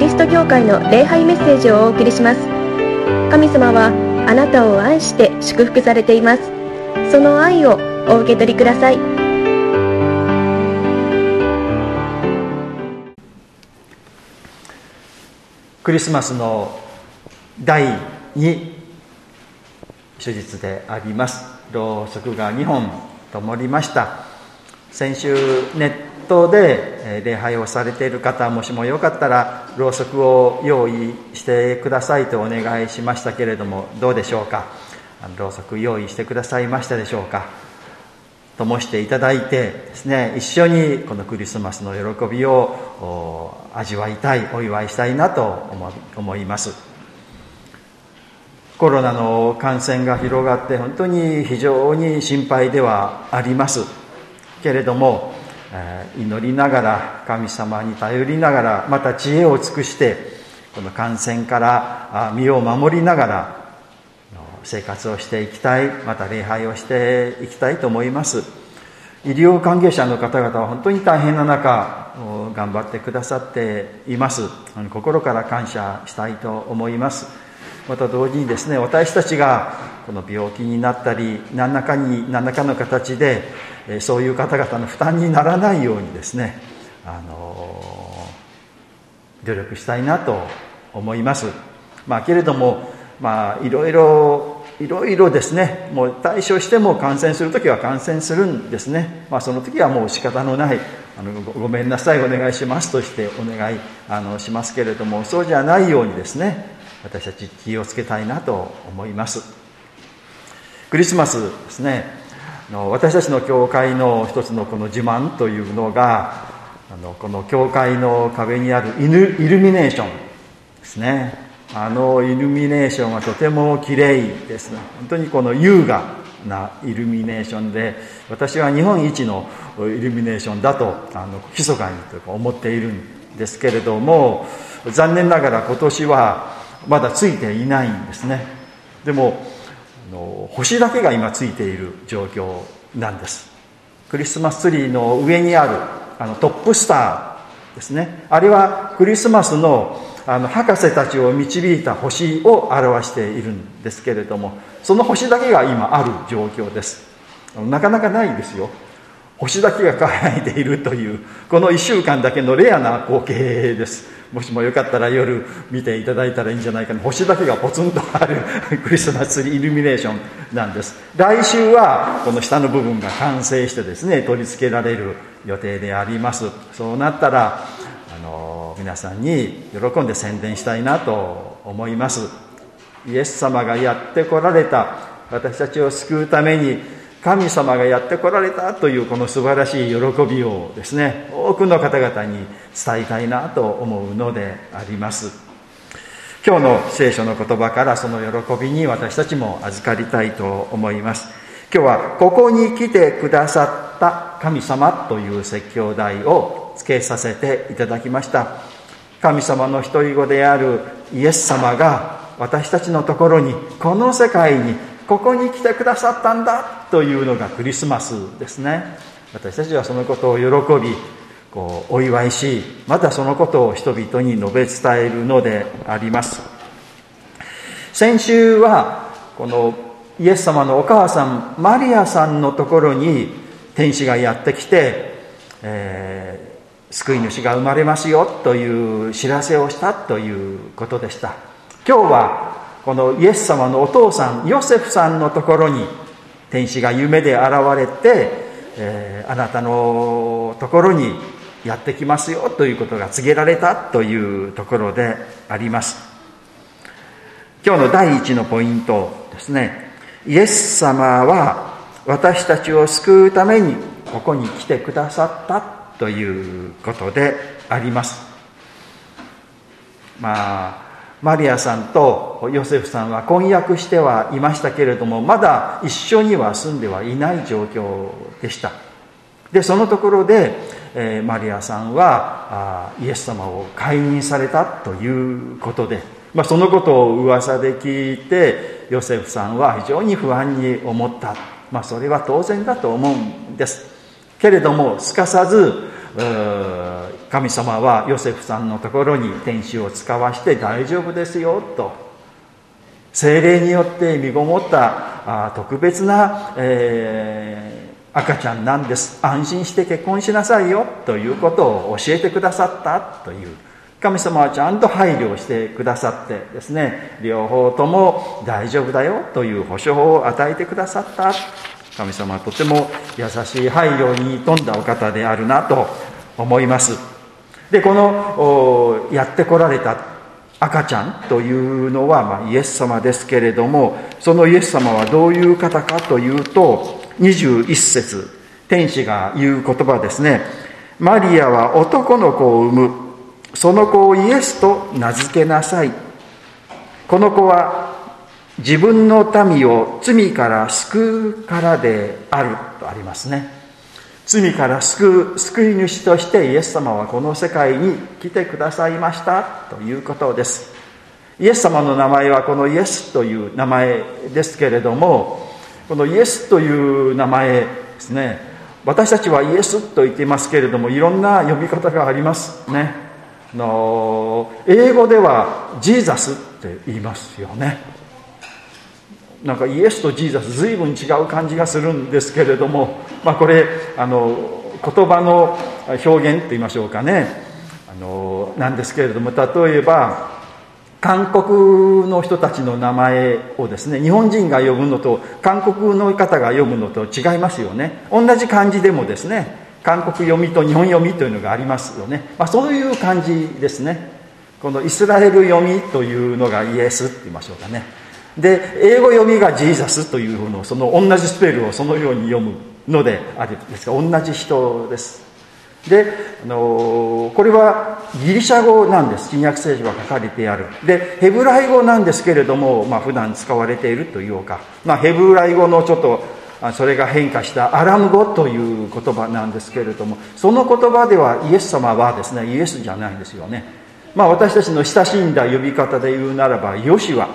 リスト教会の礼拝メッセージをお送りします。神様はあなたを愛して祝福されています。その愛をお受け取りください。クリスマスの第2手術であります。ろうそくが2本灯りました。先週ネットで礼拝をされている方もしもよかったらろうそくを用意してくださいとお願いしましたけれどもどうでしょうか？ろうそく用意してくださいましたでしょうか？灯していただいてですね一緒にこのクリスマスの喜びを味わいたいお祝いしたいなと思います。コロナの感染が広がって本当に非常に心配ではあります。けれども祈りながら神様に頼りながらまた知恵を尽くしてこの感染から身を守りながら生活をしていきたいまた礼拝をしていきたいと思います。医療関係者の方々は本当に大変な中頑張ってくださっています。心から感謝したいと思います。また同時にですね私たちがこの病気になったり何らかに何らかの形でそういう方々の負担にならないようにですねあの努力したいなと思います。まあけれどもまあいろいろいろいろですねもう対処しても感染する時は感染するんですね。まあその時はもう仕方のないあのごめんなさいお願いしますとしてお願いあのしますけれどもそうじゃないようにですね私たち気をつけたいなと思います。クリスマスですね。私たちの教会の一つのこの自慢というのがあのこの教会の壁にあるイルミネーションですね。あのイルミネーションはとても綺麗です。ね本当にこの優雅なイルミネーションで私は日本一のイルミネーションだとあの密かにというか思っているんですけれども残念ながら今年はまだついていないんですね。でも星だけが今ついている状況なんです。クリスマスツリーの上にあるあのトップスターですね。あれはクリスマスのあの博士たちを導いた星を表しているんですけれどもその星だけが今ある状況です。なかなかないですよ。星だけが輝いているというこの1週間だけのレアな光景です。もしもよかったら夜見ていただいたらいいんじゃないかな。星だけがポツンとある クリスマスツリーイルミネーションなんです。来週はこの下の部分が完成してですね取り付けられる予定であります。そうなったらあの皆さんに喜んで宣伝したいなと思います。イエス様がやってこられた私たちを救うために神様がやってこられたというこの素晴らしい喜びをですね多くの方々に伝えたいなと思うのであります。今日の聖書の言葉からその喜びに私たちも預かりたいと思います。今日は「ここに来てくださった神様」という説教題をつけさせていただきました。神様の独り子であるイエス様が私たちのところにこの世界にここに来てくださったんだというのがクリスマスですね。私たちはそのことを喜びこうお祝いしまたそのことを人々に述べ伝えるのであります。先週はこのイエス様のお母さんマリアさんのところに天使がやってきて、えー、救い主が生まれますよという知らせをしたということでした。今日はこのイエス様のお父さんヨセフさんのところに天使が夢で現れて、えー、あなたのところにやってきますよということが告げられたというところであります。今日の第一のポイントですね。イエス様は私たちを救うためにここに来てくださったということであります。まあマリアさんとヨセフさんは婚約してはいましたけれどもまだ一緒には住んではいない状況でした。でそのところで、えー、マリアさんはイエス様を解任されたということで、まあ、そのことを噂で聞いてヨセフさんは非常に不安に思った、まあ、それは当然だと思うんです。けれどもすかさず神様はヨセフさんのところに天使を使わして大丈夫ですよと。精霊によって身ごもった特別な、えー、赤ちゃんなんです。安心して結婚しなさいよ。ということを教えてくださったという。神様はちゃんと配慮してくださってですね。両方とも大丈夫だよ。という保証を与えてくださった。神様はとても優しい配慮に富んだお方であるなと思います。でこのやってこられた赤ちゃんというのは、まあ、イエス様ですけれどもそのイエス様はどういう方かというと21節天使が言う言葉ですね。マリアは男の子を産む。その子をイエスと名付けなさい。この子は自分の民を罪から救うからであるとありますね。罪から救う救い主としてイエス様はこの世界に来てくださいましたということです。イエス様の名前はこのイエスという名前ですけれどもこのイエスという名前ですね私たちはイエスと言っていますけれどもいろんな呼び方がありますね。の英語ではジーザスって言いますよね。なんかイエスとジーザス随分違う感じがするんですけれども、まあ、これあの言葉の表現って言いましょうかね。あのなんですけれども例えば韓国の人たちの名前をですね日本人が呼ぶのと韓国の方が呼ぶのと違いますよね。同じ漢字でもですね韓国読みと日本読みというのがありますよね、まあ、そういう感じですね。このイスラエル読みというのがイエスって言いましょうかね。で英語読みがジーザスというのをその同じスペルをそのように読むのであるんですが同じ人です。であのこれはギリシャ語なんです。新約聖書が書かれてある。でヘブライ語なんですけれども、まあ普段使われているというか、まあ、ヘブライ語のちょっとそれが変化したアラム語という言葉なんですけれどもその言葉ではイエス様はですねイエスじゃないんですよね。まあ私たちの親しんだ呼び方で言うならばヨシワ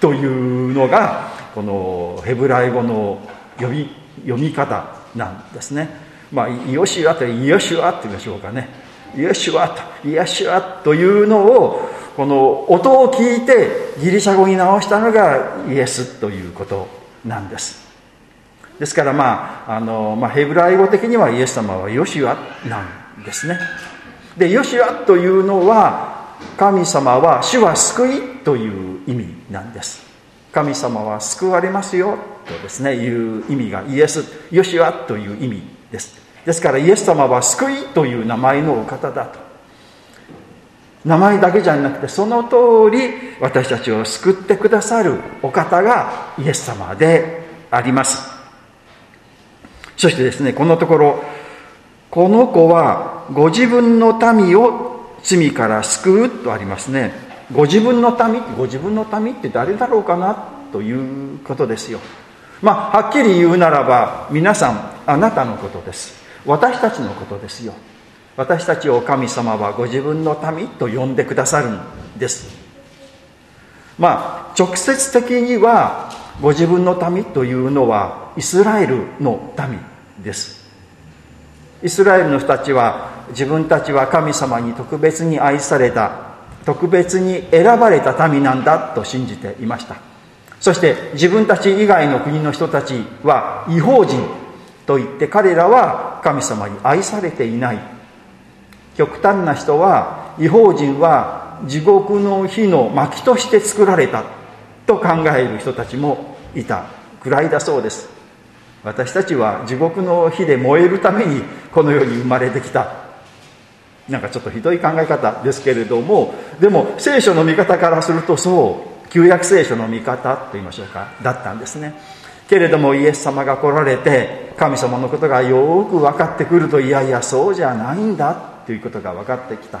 というのがこのヘブライ語の呼び読み方なんですね。まあヨシワとヨシュワって言いましょうかね。ヨシュワとヨシュワというのをこの音を聞いてギリシャ語に直したのがイエスということなんです。ですからまああの、まあ、ヘブライ語的にはイエス様はヨシュアなんですね。でヨシュアというのは神様は主は救いという意味なんです。神様は救われますよとですねいう意味がイエスヨシュアという意味です。ですからイエス様は救いという名前のお方だと。名前だけじゃなくてその通り私たちを救ってくださるお方がイエス様であります。そしてですね、このところ、この子はご自分の民を罪から救うとありますね。ご自分の民、ご自分の民って誰だろうかなということですよ。まあ、はっきり言うならば、皆さん、あなたのことです。私たちのことですよ。私たちを神様はご自分の民と呼んでくださるんです。まあ、直接的には、ご自分の民というのはイスラエルの民ですイスラエルの人たちは自分たちは神様に特別に愛された特別に選ばれた民なんだと信じていました。そして自分たち以外の国の人たちは違法人といって彼らは神様に愛されていない。極端な人は違法人は地獄の火の薪として作られたと考える人たちもいたくらいだそうです。私たちは地獄の火で燃えるためにこの世に生まれてきた。なんかちょっとひどい考え方ですけれどもでも聖書の見方からするとそう旧約聖書の見方と言いましょうかだったんですね。けれどもイエス様が来られて神様のことがよく分かってくるといやいやそうじゃないんだということが分かってきた。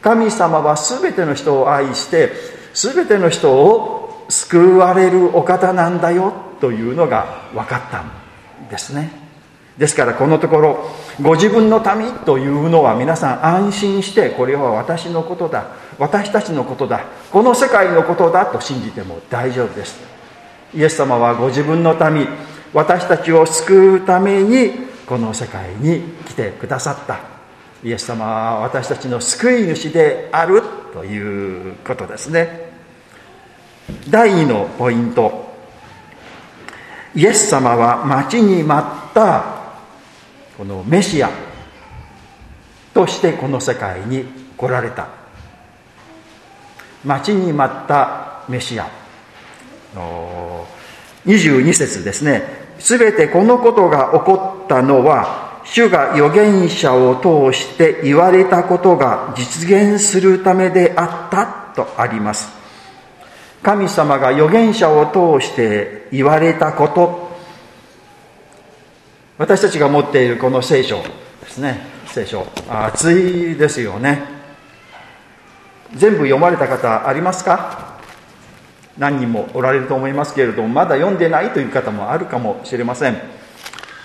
神様は全ての人を愛して全ての人を救われるお方なんだよというのが分かったんですね。ですからこのところご自分の民というのは皆さん安心してこれは私のことだ。私たちのことだ。この世界のことだと信じても大丈夫です。イエス様はご自分の民私たちを救うためにこの世界に来てくださった。イエス様は私たちの救い主であるということですね。第2のポイント。イエス様は待ちに待ったこのメシアとしてこの世界に来られた。待ちに待ったメシア。22節ですね。すべてこのことが起こったのは主が預言者を通して言われたことが実現するためであったとあります。神様が預言者を通して言われたこと私たちが持っているこの聖書ですね。聖書。熱いですよね。全部読まれた方ありますか？何人もおられると思いますけれどもまだ読んでないという方もあるかもしれません。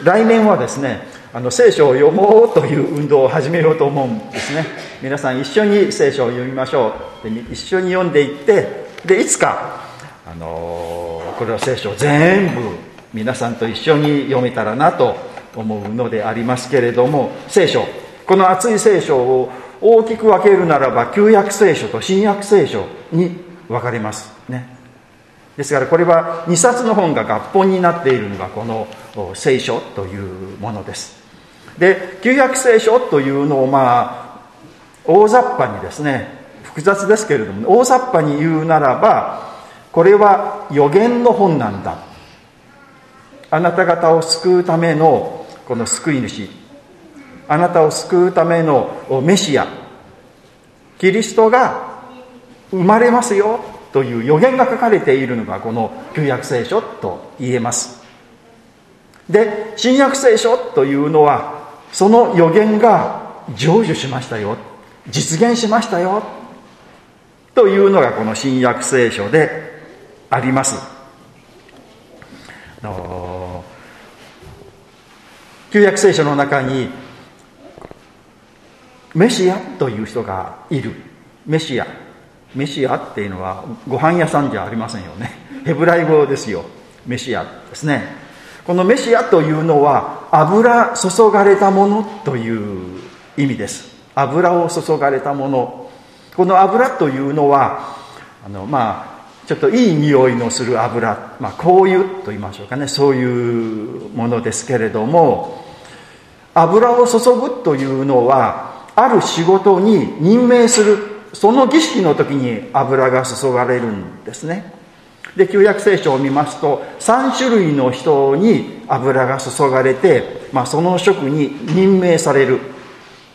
来年はですねあの聖書を読もうという運動を始めようと思うんですね。皆さん一緒に聖書を読みましょう。で一緒に読んでいってでいつか、あのー、これは聖書を全部皆さんと一緒に読めたらなと思うのでありますけれども聖書。この熱い聖書を大きく分けるならば旧約聖書と新約聖書に分かれます。ね。ですからこれは2冊の本が合本になっているのがこの聖書というものです。で旧約聖書というのをまあ大雑把にですね複雑ですけれども大雑把に言うならばこれは予言の本なんだ。あなた方を救うためのこの救い主。あなたを救うためのメシア。キリストが生まれますよという予言が書かれているのがこの旧約聖書と言えます。で新約聖書というのはその予言が成就しましたよ。実現しましたよ。というのがこの新約聖書であります。旧約聖書の中にメシアという人がいる。メシア。メシアっていうのはご飯屋さんじゃありませんよね。ヘブライ語ですよ。メシアですね。このメシアというのは油注がれたものという意味です。油を注がれたもの。この油というのはあのまあちょっといい匂いのする油、まあ、香油と言いましょうかね。そういうものですけれども油を注ぐというのはある仕事に任命するその儀式の時に油が注がれるんですね。で旧約聖書を見ますと3種類の人に油が注がれて、まあ、その職に任命される。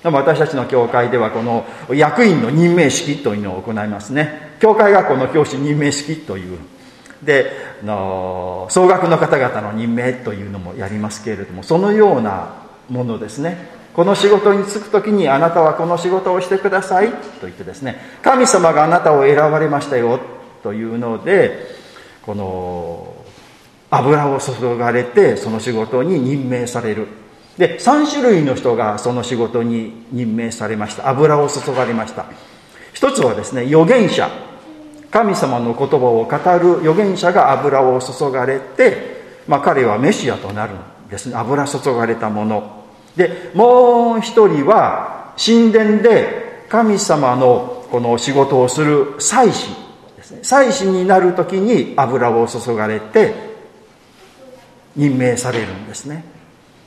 私たちの教会ではこの役員の任命式というのを行いますね。教会学校の教師任命式という。での総額の方々の任命というのもやりますけれどもそのようなものですね。この仕事に就く時にあなたはこの仕事をしてくださいと言ってですね神様があなたを選ばれましたよというのでこの油を注がれてその仕事に任命される。で3種類の人がその仕事に任命されました。油を注がれました。一つはですね預言者。神様の言葉を語る預言者が油を注がれて、まあ、彼はメシアとなるんですね。油注がれたもの。でもう一人は神殿で神様のこの仕事をする祭司ですね。祭司になる時に油を注がれて任命されるんですね。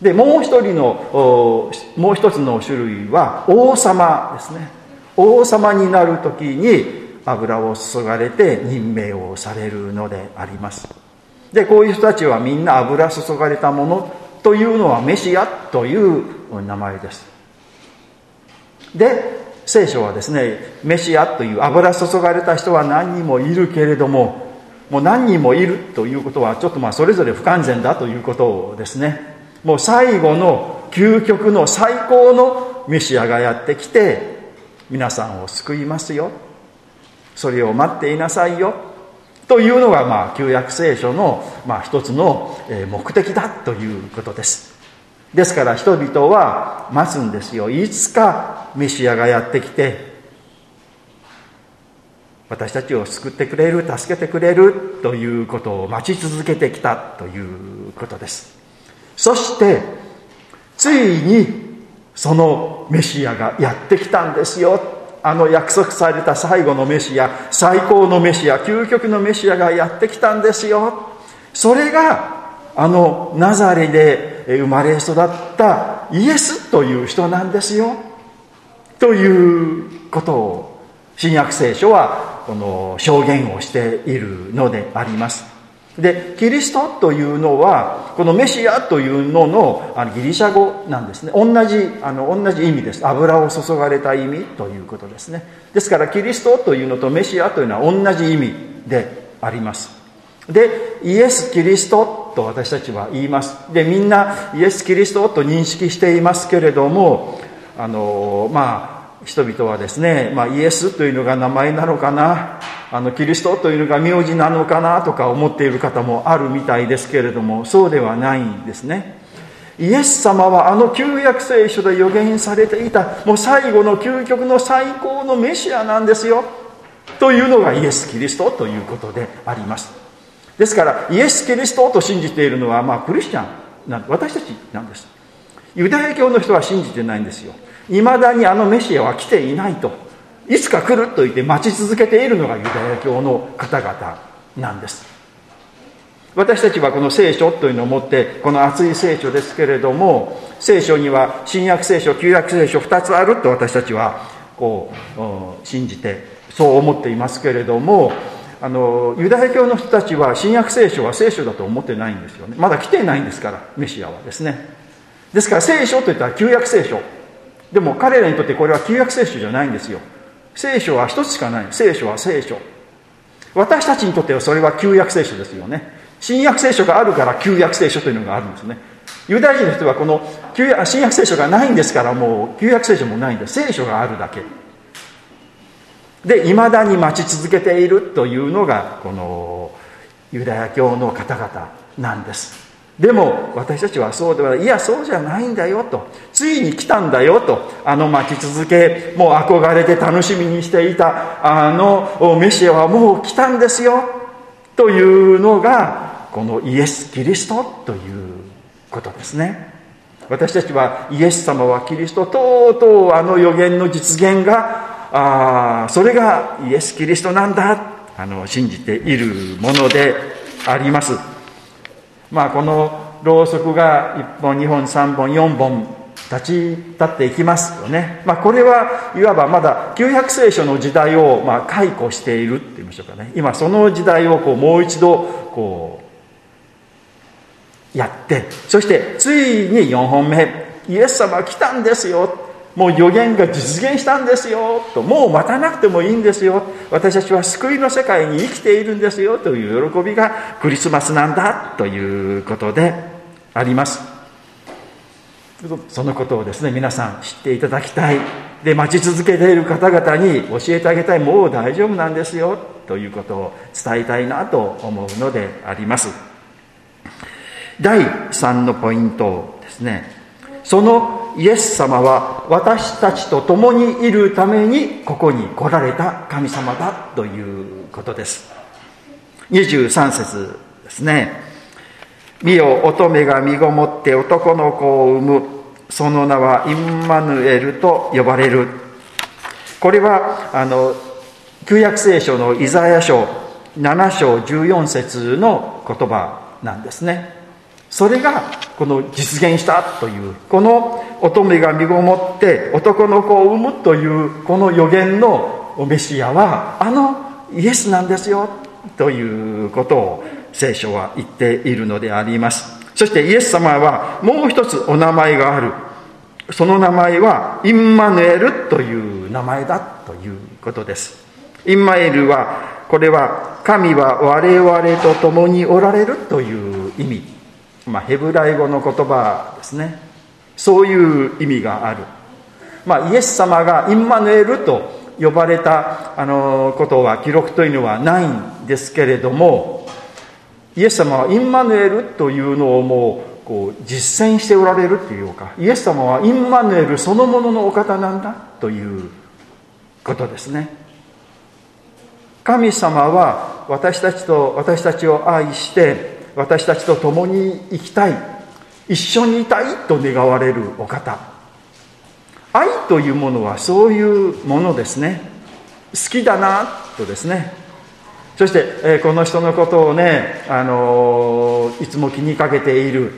でもう一人のもう一つの種類は王様ですね。王様になる時に油を注がれて任命をされるのであります。でこういう人たちはみんな油注がれたものというのはメシアという名前です。で聖書はですねメシアという油注がれた人は何人もいるけれどももう何人もいるということはちょっとまあそれぞれ不完全だということですね。もう最後の究極の最高のメシアがやってきて皆さんを救いますよ。それを待っていなさいよ。というのが、まあ、旧約聖書の、まあ、一つの目的だということです。ですから人々は待つんですよ。いつかメシアがやってきて私たちを救ってくれる助けてくれるということを待ち続けてきたということです。そしてついにそのメシアがやってきたんですよ。あの約束された最後のメシア最高のメシア究極のメシアがやってきたんですよ。それがあのナザレで生まれ育ったイエスという人なんですよ。ということを新約聖書はこの証言をしているのであります。でキリストというのはこのメシアというののあのギリシャ語なんですね。同じあの同じ意味です。油を注がれた意味ということですね。ですからキリストというのとメシアというのは同じ意味であります。でイエス・キリストと私たちは言います。でみんなイエス・キリストと認識していますけれどもあのまあ人々はですね、まあ、イエスというのが名前なのかなあのキリストというのが名字なのかなとか思っている方もあるみたいですけれどもそうではないんですね。イエス様はあの旧約聖書で予言されていたもう最後の究極の最高のメシアなんですよ。というのがイエス・キリストということであります。ですからイエス・キリストと信じているのはまあクリスチャンな私たちなんです。ユダヤ教の人は信じてないんですよ。いまだにあのメシアは来ていないと。いつか来ると言って待ち続けているのがユダヤ教の方々なんです。私たちはこの聖書というのを持ってこの熱い聖書ですけれども聖書には新約聖書旧約聖書2つあると私たちはこう信じてそう思っていますけれどもあのユダヤ教の人たちは新約聖書は聖書だと思ってないんですよね。まだ来てないんですからメシアはですね。ですから聖書といったら旧約聖書。でも彼らにとってこれは旧約聖書じゃないんですよ。聖書は一つしかない。聖書は聖書。私たちにとってはそれは旧約聖書ですよね。新約聖書があるから旧約聖書というのがあるんですね。ユダヤ人の人はこの旧約新約聖書がないんですからもう旧約聖書もないんで聖書があるだけ。でいまだに待ち続けているというのがこのユダヤ教の方々なんです。でも私たちはそうではない。いやそうじゃないんだよと。ついに来たんだよと。あの待ち続けもう憧れて楽しみにしていたあのメシアはもう来たんですよ。というのがこのイエス・キリストということですね。私たちはイエス様はキリスト。とうとうあの予言の実現があそれがイエス・キリストなんだ。あの信じているものであります。まあ、このろうそくが1本2本3本4本立ち立っていきますよね、まあ、これはいわばまだ旧約聖書の時代をまあ解雇しているって言いましょうかね。今その時代をこうもう一度こうやってそしてついに4本目イエス様来たんですよ。もう予言が実現したんですよともう待たなくてもいいんですよ。私たちは救いの世界に生きているんですよという喜びがクリスマスなんだということであります。そのことをですね皆さん知っていただきたい。で待ち続けている方々に教えてあげたい。もう大丈夫なんですよということを伝えたいなと思うのであります。第3のポイントですねそのイエス様は私たちと共にいるためにここに来られた神様だということです。23節ですね「見よ乙女が身ごもって男の子を産む。その名はインマヌエルと呼ばれる」これはあの旧約聖書のイザヤ書7章14節の言葉なんですね。それがこの実現したというこの乙女が身ごもって男の子を産むというこの予言のメシアはあのイエスなんですよということを聖書は言っているのであります。そしてイエス様はもう一つお名前がある。その名前はインマヌエルという名前だということです。インマエルはこれは神は我々と共におられるという意味。まあ、ヘブライ語の言葉ですね。そういう意味がある、まあ、イエス様がインマヌエルと呼ばれたあのことは記録というのはないんですけれどもイエス様はインマヌエルというのをもうこう実践しておられるというかイエス様はインマヌエルそのもののお方なんだということですね。神様は私たちと私たちを愛して私たちと共に生きたい。一緒にいたいと願われるお方。愛というものはそういうものですね。好きだなとですね。そして、え、この人のことをね、あの、いつも気にかけている。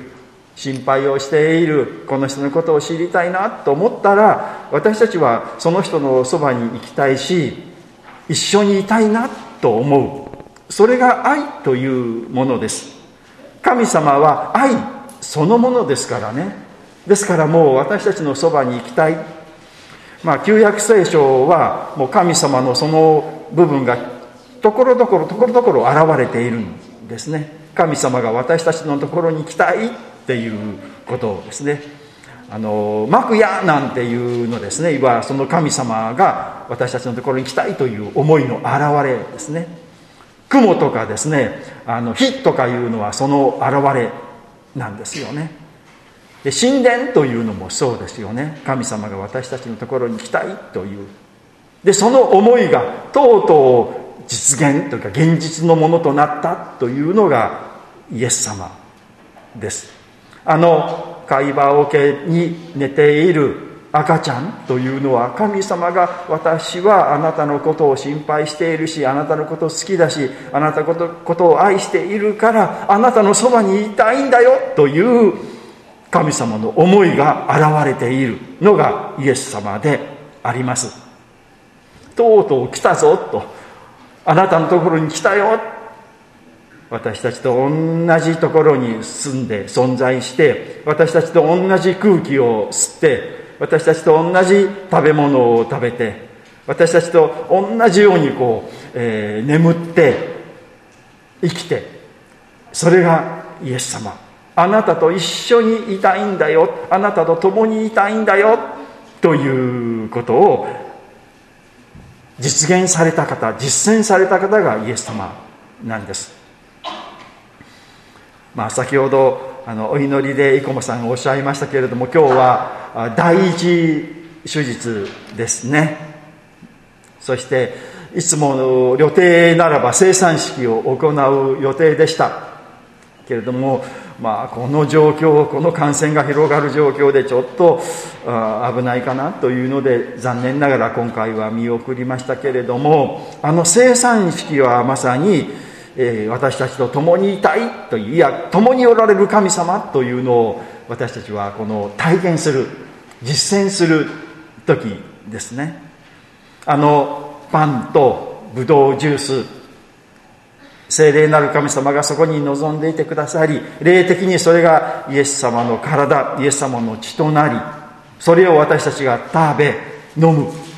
心配をしている。この人のことを知りたいなと思ったら私たちはその人のそばに行きたいし一緒にいたいなと思う。それが愛というものです。神様は愛そのものですからね。ですからもう私たちのそばに行きたい。まあ旧約聖書はもう神様のその部分がところどころところどころ現れているんですね。神様が私たちのところに来たいっていうことですね。あの幕屋なんていうのですね。いわばその神様が私たちのところに来たいという思いの表れですね。雲とかですね。あの火とかいうのはその現れなんですよね。で神殿というのもそうですよね。神様が私たちのところに来たいという。でその思いがとうとう実現というか現実のものとなったというのがイエス様です。あの会話桶に寝ている赤ちゃんというのは神様が私はあなたのことを心配しているしあなたのこと好きだしあなたのことを愛しているからあなたのそばにいたいんだよという神様の思いが現れているのがイエス様であります。とうとう来たぞと。あなたのところに来たよ。私たちと同じところに住んで存在して私たちと同じ空気を吸って私たちと同じ食べ物を食べて私たちと同じようにこう、えー、眠って生きてそれがイエス様。あなたと一緒にいたいんだよ。あなたと共にいたいんだよ。ということを実現された方実践された方がイエス様なんです。まあ先ほどあのお祈りで生駒さんがおっしゃいましたけれども今日は第一手術ですね。そしていつもの予定ならば生産式を行う予定でした。けれども、まあ、この状況この感染が広がる状況でちょっと危ないかなというので残念ながら今回は見送りましたけれどもあの生産式はまさにえ、私たちと共にいたいといういや共におられる神様というのを私たちはこの体現する実践する時ですね。あのパンとブドウジュース聖霊なる神様がそこに臨んでいてくださり霊的にそれがイエス様の体イエス様の血となりそれを私たちが食べ飲む。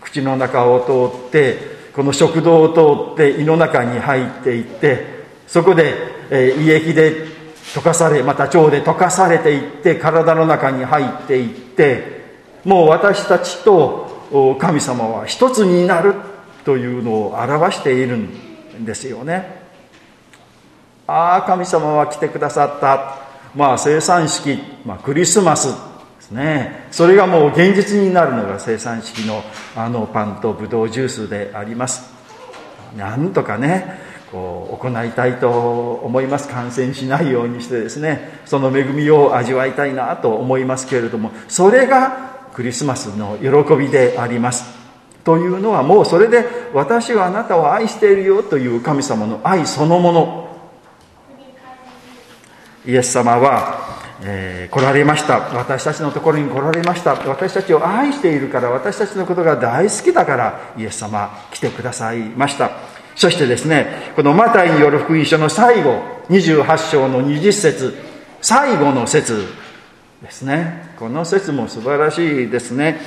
口の中を通ってこの食道を通って胃の中に入っていってそこで、え胃液で溶かされまた腸で溶かされていって体の中に入っていってもう私たちと神様は一つになるというのを表しているんですよね。ああ神様は来てくださった。まあ生産式、まあ、クリスマス。ね。それがもう現実になるのが生産式のあのパンとブドウジュースであります。なんとかねこう行いたいと思います。感染しないようにしてですねその恵みを味わいたいなと思いますけれどもそれがクリスマスの喜びであります。というのはもうそれで私はあなたを愛しているよという神様の愛そのもの。イエス様はえー、来られました。私たちのところに来られました。私たちを愛しているから私たちのことが大好きだからイエス様来てくださいました。そしてですねこのマタイによる福音書の最後28章の20節最後の説ですね。この説も素晴らしいですね。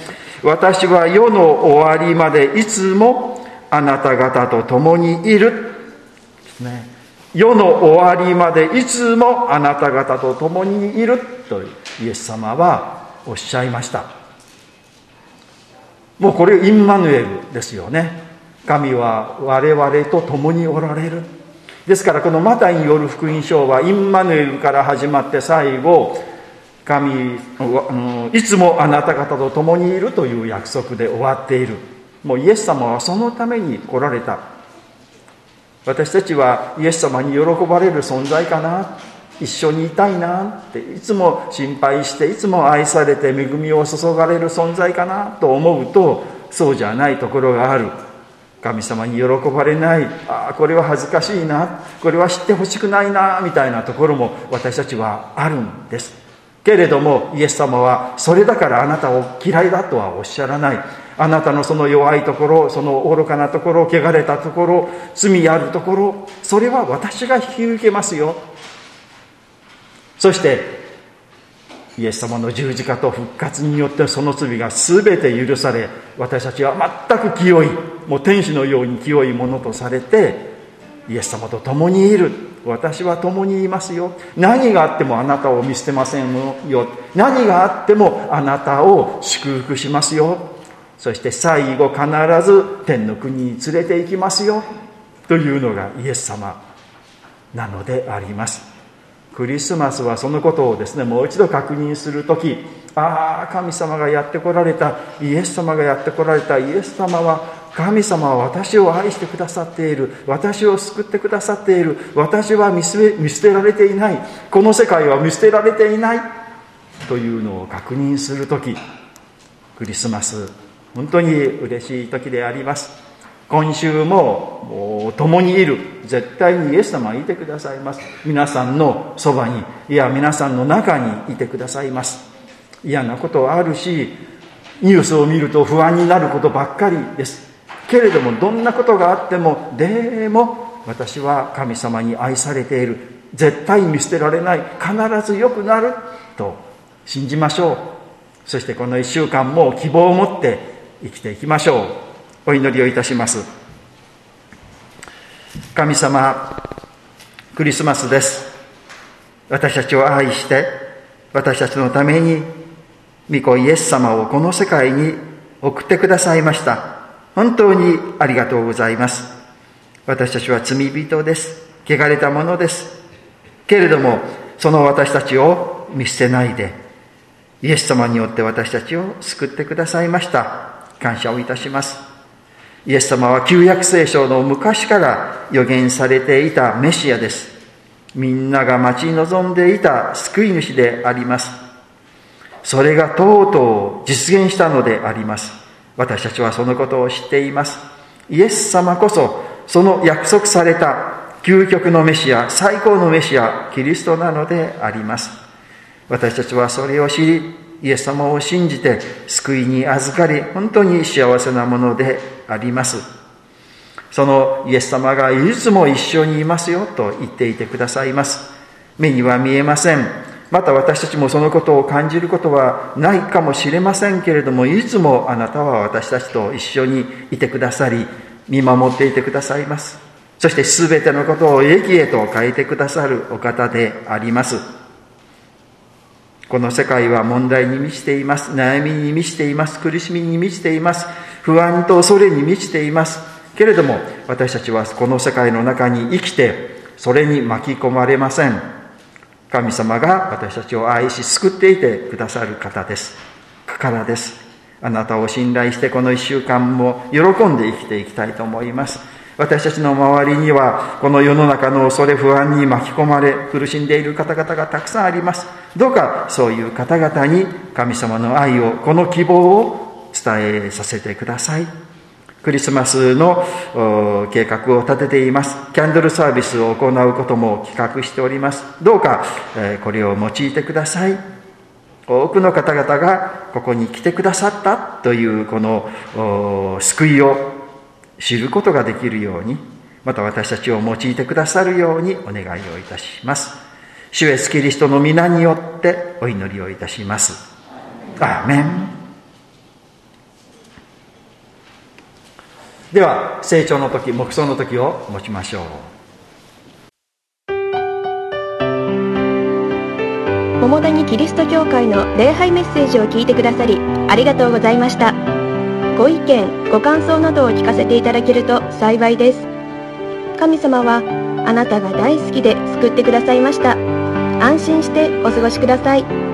私は世の終わりまでいつもあなた方と共にいる。ですね。世の終わりまでいつもあなた方と共にいるとイエス様はおっしゃいました。もうこれインマヌエルですよね。神は我々と共におられる。ですからこのマタイによる福音書はインマヌエルから始まって最後神いつもあなた方と共にいるという約束で終わっている。もうイエス様はそのために来られた。私たちはイエス様に喜ばれる存在かな一緒にいたいなっていつも心配していつも愛されて恵みを注がれる存在かなと思うとそうじゃないところがある。神様に喜ばれない。ああこれは恥ずかしいな。これは知ってほしくないなみたいなところも私たちはあるんです。けれどもイエス様はそれだからあなたを嫌いだとはおっしゃらない。あなたのその弱いところその愚かなところ汚れたところ罪あるところそれは私が引き受けますよ。そしてイエス様の十字架と復活によってその罪が全て許され私たちは全く清いもう天使のように清いものとされてイエス様と共にいる。私は共にいますよ。何があってもあなたを見捨てませんよ。何があってもあなたを祝福しますよ。そして最後必ず天の国に連れて行きますよというのがイエス様なのであります。クリスマスはそのことをですねもう一度確認する時ああ神様がやってこられたイエス様がやってこられたイエス様は神様は私を愛してくださっている私を救ってくださっている私は見捨てられていないこの世界は見捨てられていないというのを確認する時クリスマス本当に嬉しい時であります。今週ももう共にいる。絶対にイエス様はいてくださいます。皆さんのそばにいや皆さんの中にいてくださいます。嫌なことはあるしニュースを見ると不安になることばっかりです。けれどもどんなことがあってもでも私は神様に愛されている。絶対見捨てられない。必ず良くなる。と信じましょう。そしてこの1週間も希望を持って生きていきましょう。お祈りをいたします。神様クリスマスです。私たちを愛して私たちのために御子イエス様をこの世界に送ってくださいました。本当にありがとうございます。私たちは罪人です。汚れたものです。けれどもその私たちを見捨てないでイエス様によって私たちを救ってくださいました。感謝をいたしますイエス様は旧約聖書の昔から予言されていたメシアです。みんなが待ち望んでいた救い主であります。それがとうとう実現したのであります。私たちはそのことを知っています。イエス様こそ、その約束された究極のメシア、最高のメシア、キリストなのであります。私たちはそれを知り、イエス様を信じて救いに預かり、本当に幸せなものであります。そのイエス様がいつも一緒にいますよと言っていてくださいます。目には見えません。また私たちもそのことを感じることはないかもしれませんけれども、いつもあなたは私たちと一緒にいてくださり、見守っていてくださいます。そして全てのことを益へと変えてくださるお方であります。この世界は問題に満ちています。悩みに満ちています。苦しみに満ちています。不安と恐れに満ちています。けれども、私たちはこの世界の中に生きて、それに巻き込まれません。神様が私たちを愛し救っていてくださる方です。からです。あなたを信頼してこの一週間も喜んで生きていきたいと思います。私たちの周りにはこの世の中の恐れ不安に巻き込まれ苦しんでいる方々がたくさんあります。どうかそういう方々に神様の愛をこの希望を伝えさせてください。クリスマスの計画を立てています。キャンドルサービスを行うことも企画しております。どうかこれを用いてください。多くの方々がここに来てくださったというこの救いを知ることができるように、また私たちを用いてくださるようにお願いをいたします。主イエスキリストの皆によってお祈りをいたします。アーメン。では、成長の時、黙想の時を持ちましょう。桃谷キリスト教会の礼拝メッセージを聞いてくださりありがとうございました。ご意見、ご感想などを聞かせていただけると幸いです。神様はあなたが大好きで救ってくださいました。安心してお過ごしください。